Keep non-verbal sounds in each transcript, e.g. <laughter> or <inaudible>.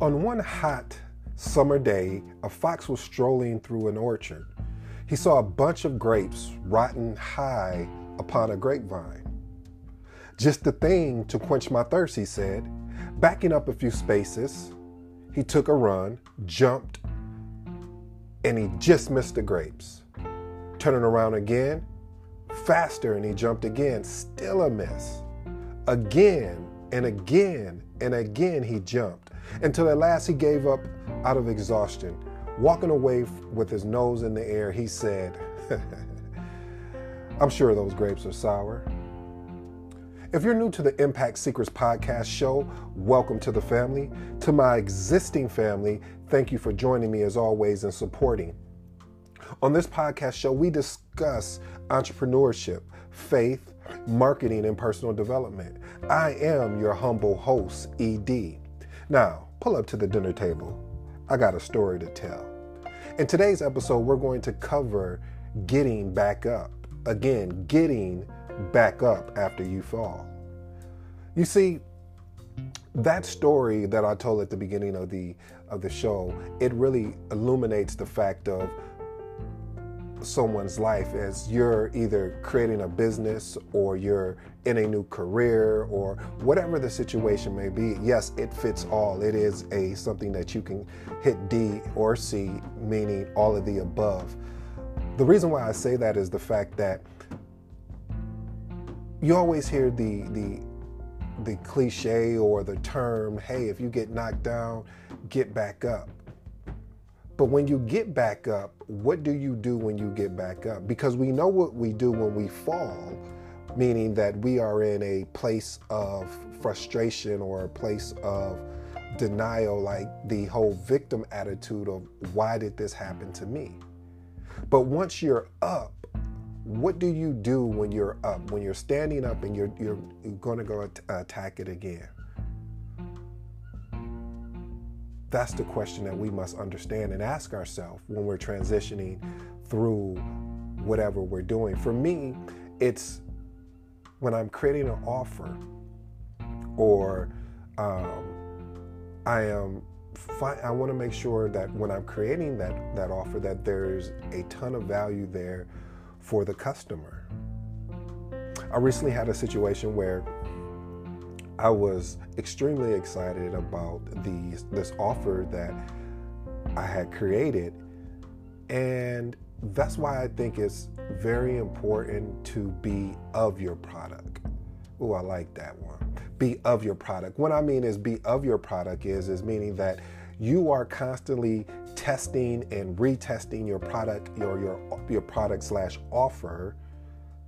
On one hot summer day, a fox was strolling through an orchard. He saw a bunch of grapes rotten high upon a grapevine. Just the thing to quench my thirst, he said. Backing up a few spaces, he took a run, jumped, and he just missed the grapes. Turning around again, faster, and he jumped again, still a miss. Again and again and again he jumped until at last he gave up out of exhaustion. Walking away with his nose in the air, he said, <laughs> I'm sure those grapes are sour. If you're new to the Impact Secrets podcast show, welcome to the family. To my existing family, thank you for joining me as always and supporting. On this podcast show, we discuss entrepreneurship, faith, marketing, and personal development. I am your humble host, ED. Now, pull up to the dinner table. I got a story to tell. In today's episode, we're going to cover getting back up. Again, getting back up after you fall. You see, that story that I told at the beginning of the of the show, it really illuminates the fact of someone's life as you're either creating a business or you're in a new career or whatever the situation may be yes it fits all. It is a something that you can hit d or c meaning all of the above. The reason why i say that is the fact that you always hear the the the cliche or the term hey if you get knocked down get back up but when you get back up, what do you do when you get back up? Because we know what we do when we fall, meaning that we are in a place of frustration or a place of denial, like the whole victim attitude of why did this happen to me? But once you're up, what do you do when you're up? When you're standing up and you're you're going to go attack it again? That's the question that we must understand and ask ourselves when we're transitioning through whatever we're doing. For me, it's when I'm creating an offer or um, I am I want to make sure that when I'm creating that that offer that there's a ton of value there for the customer. I recently had a situation where I was extremely excited about this offer that I had created, and that's why I think it's very important to be of your product. Oh, I like that one. Be of your product. What I mean is be of your product is is meaning that you are constantly testing and retesting your product or your your product slash offer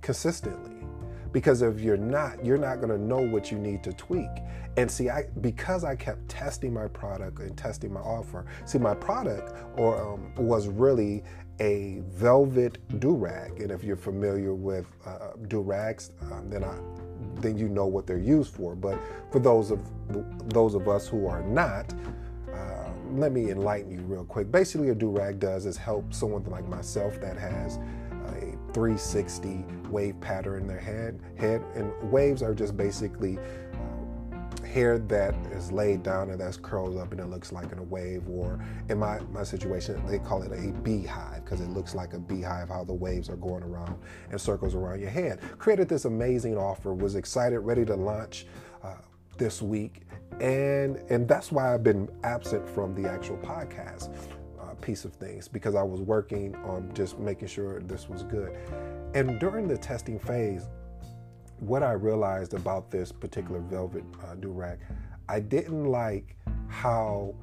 consistently because if you're not you're not going to know what you need to tweak. And see i because i kept testing my product and testing my offer see my product or um, was really a velvet do-rag. And if you're familiar with uh, do-rags um, then i then you know what they're used for. But for those of those of us who are not uh, let me enlighten you real quick. Basically a do-rag does is help someone like myself that has 360 wave pattern in their head. Head and waves are just basically uh, hair that is laid down and that's curled up and it looks like in a wave. Or in my my situation, they call it a beehive because it looks like a beehive how the waves are going around and circles around your head. Created this amazing offer. Was excited, ready to launch. Uh, this week and and that's why I've been absent from the actual podcast piece of things because I was working on just making sure this was good. And during the testing phase, what I realized about this particular velvet uh, do rag, I didn't like how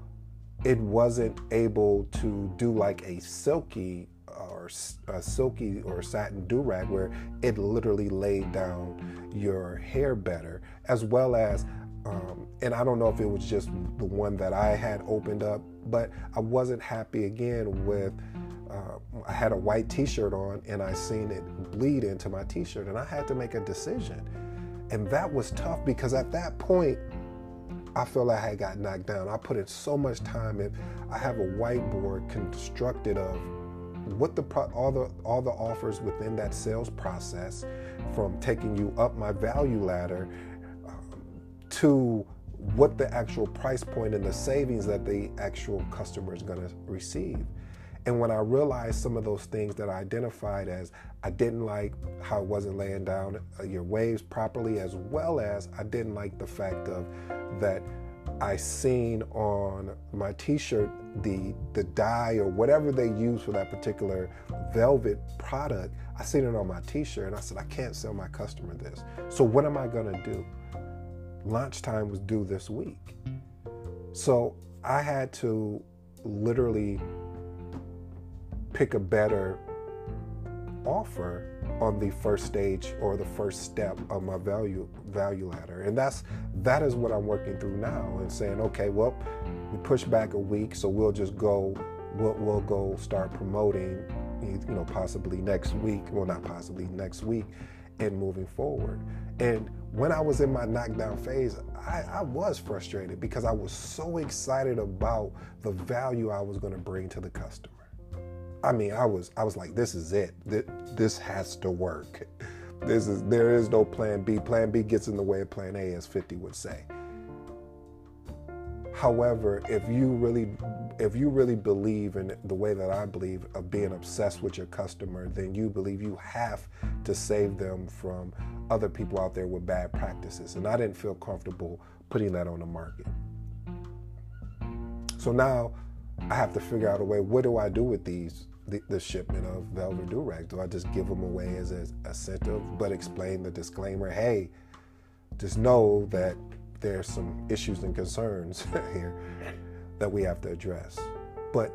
it wasn't able to do like a silky or a silky or satin do rag where it literally laid down your hair better, as well as um, and I don't know if it was just the one that I had opened up, but I wasn't happy again with. Uh, I had a white T-shirt on, and I seen it bleed into my T-shirt, and I had to make a decision, and that was tough because at that point, I felt like I had got knocked down. I put in so much time, and I have a whiteboard constructed of what the pro- all the all the offers within that sales process, from taking you up my value ladder to what the actual price point and the savings that the actual customer is going to receive. And when I realized some of those things that I identified as I didn't like how it wasn't laying down uh, your waves properly, as well as I didn't like the fact of that I seen on my t-shirt the the dye or whatever they use for that particular velvet product. I seen it on my t-shirt and I said I can't sell my customer this. So what am I to do? Launch time was due this week. So I had to literally pick a better offer on the first stage or the first step of my value value ladder and that's that is what i'm working through now and saying okay well we push back a week so we'll just go we'll, we'll go start promoting you know possibly next week well not possibly next week and moving forward and when i was in my knockdown phase I, I was frustrated because i was so excited about the value i was going to bring to the customer I mean, I was I was like, this is it. This has to work. This is there is no plan B. Plan B gets in the way of plan A, as 50 would say. However, if you really if you really believe in the way that I believe of being obsessed with your customer, then you believe you have to save them from other people out there with bad practices. And I didn't feel comfortable putting that on the market. So now I have to figure out a way, what do I do with these the, the shipment of velvet durags? Do I just give them away as a incentive, but explain the disclaimer? Hey, just know that there's some issues and concerns <laughs> here that we have to address. But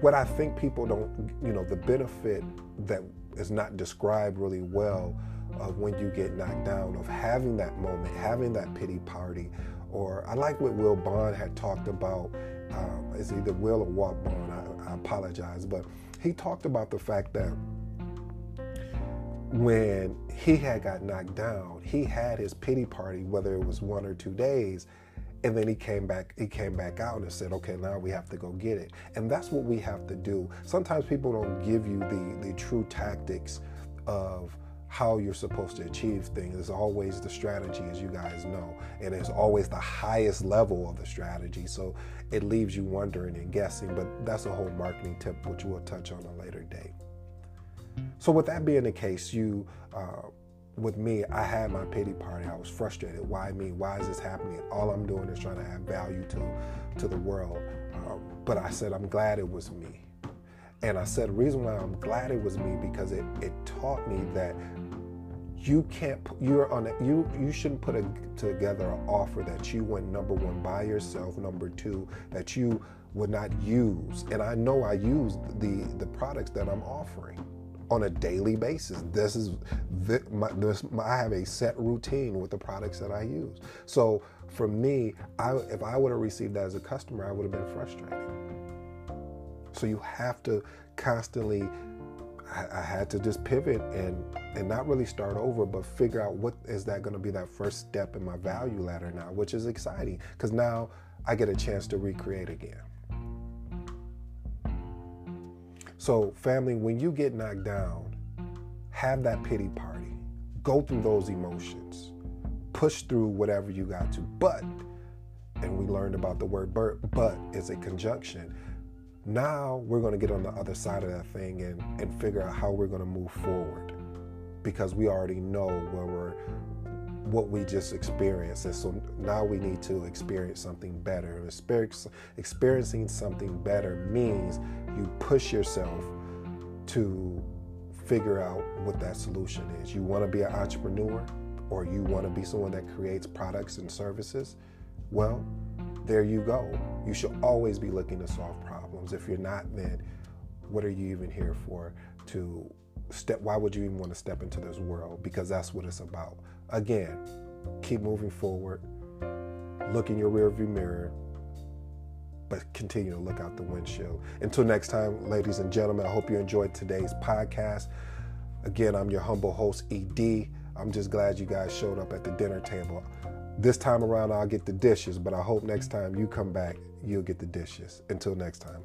what I think people don't, you know, the benefit that is not described really well of when you get knocked down, of having that moment, having that pity party, or I like what Will Bond had talked about. Um, it's either Will or Walt Bond. I, I apologize, but he talked about the fact that when he had got knocked down, he had his pity party, whether it was one or two days, and then he came back he came back out and said okay now we have to go get it and that's what we have to do sometimes people don't give you the the true tactics of how you're supposed to achieve things. It's always the strategy, as you guys know, and it's always the highest level of the strategy. So it leaves you wondering and guessing, but that's a whole marketing tip, which we'll touch on a later date. So, with that being the case, you, uh, with me, I had my pity party. I was frustrated. Why me? Why is this happening? All I'm doing is trying to add value to, to the world. Um, but I said, I'm glad it was me. And I said, the reason why I'm glad it was me because it, it taught me that you can't you're on a, you you shouldn't put a, together an offer that you went number one by yourself number two that you would not use and i know i use the the products that i'm offering on a daily basis. This is my, this, my, i have a set routine with the products that i use. So for me I, if i would have received that as a customer i would have been frustrated. So you have to constantly I, I had to just pivot and and not really start over, but figure out what is that going to be that first step in my value ladder now, which is exciting because now I get a chance to recreate again. So, family, when you get knocked down, have that pity party. Go through those emotions. Push through whatever you got to. But, and we learned about the word but, but is a conjunction. Now we're going to get on the other side of that thing and, and figure out how we're going to move forward because we already know where we're what we just experienced. And so now we need to experience something better. Experiencing something better means you push yourself to figure out what that solution is. You want to be an entrepreneur or you want to be someone that creates products and services? Well, there you go. You should always be looking to solve problems. If you're not, then what are you even here for? To step, why would you even want to step into this world? Because that's what it's about. Again, keep moving forward, look in your rearview mirror, but continue to look out the windshield. Until next time, ladies and gentlemen, I hope you enjoyed today's podcast. Again, I'm your humble host, ED. I'm just glad you guys showed up at the dinner table. This time around, I'll get the dishes, but I hope next time you come back, you'll get the dishes. Until next time.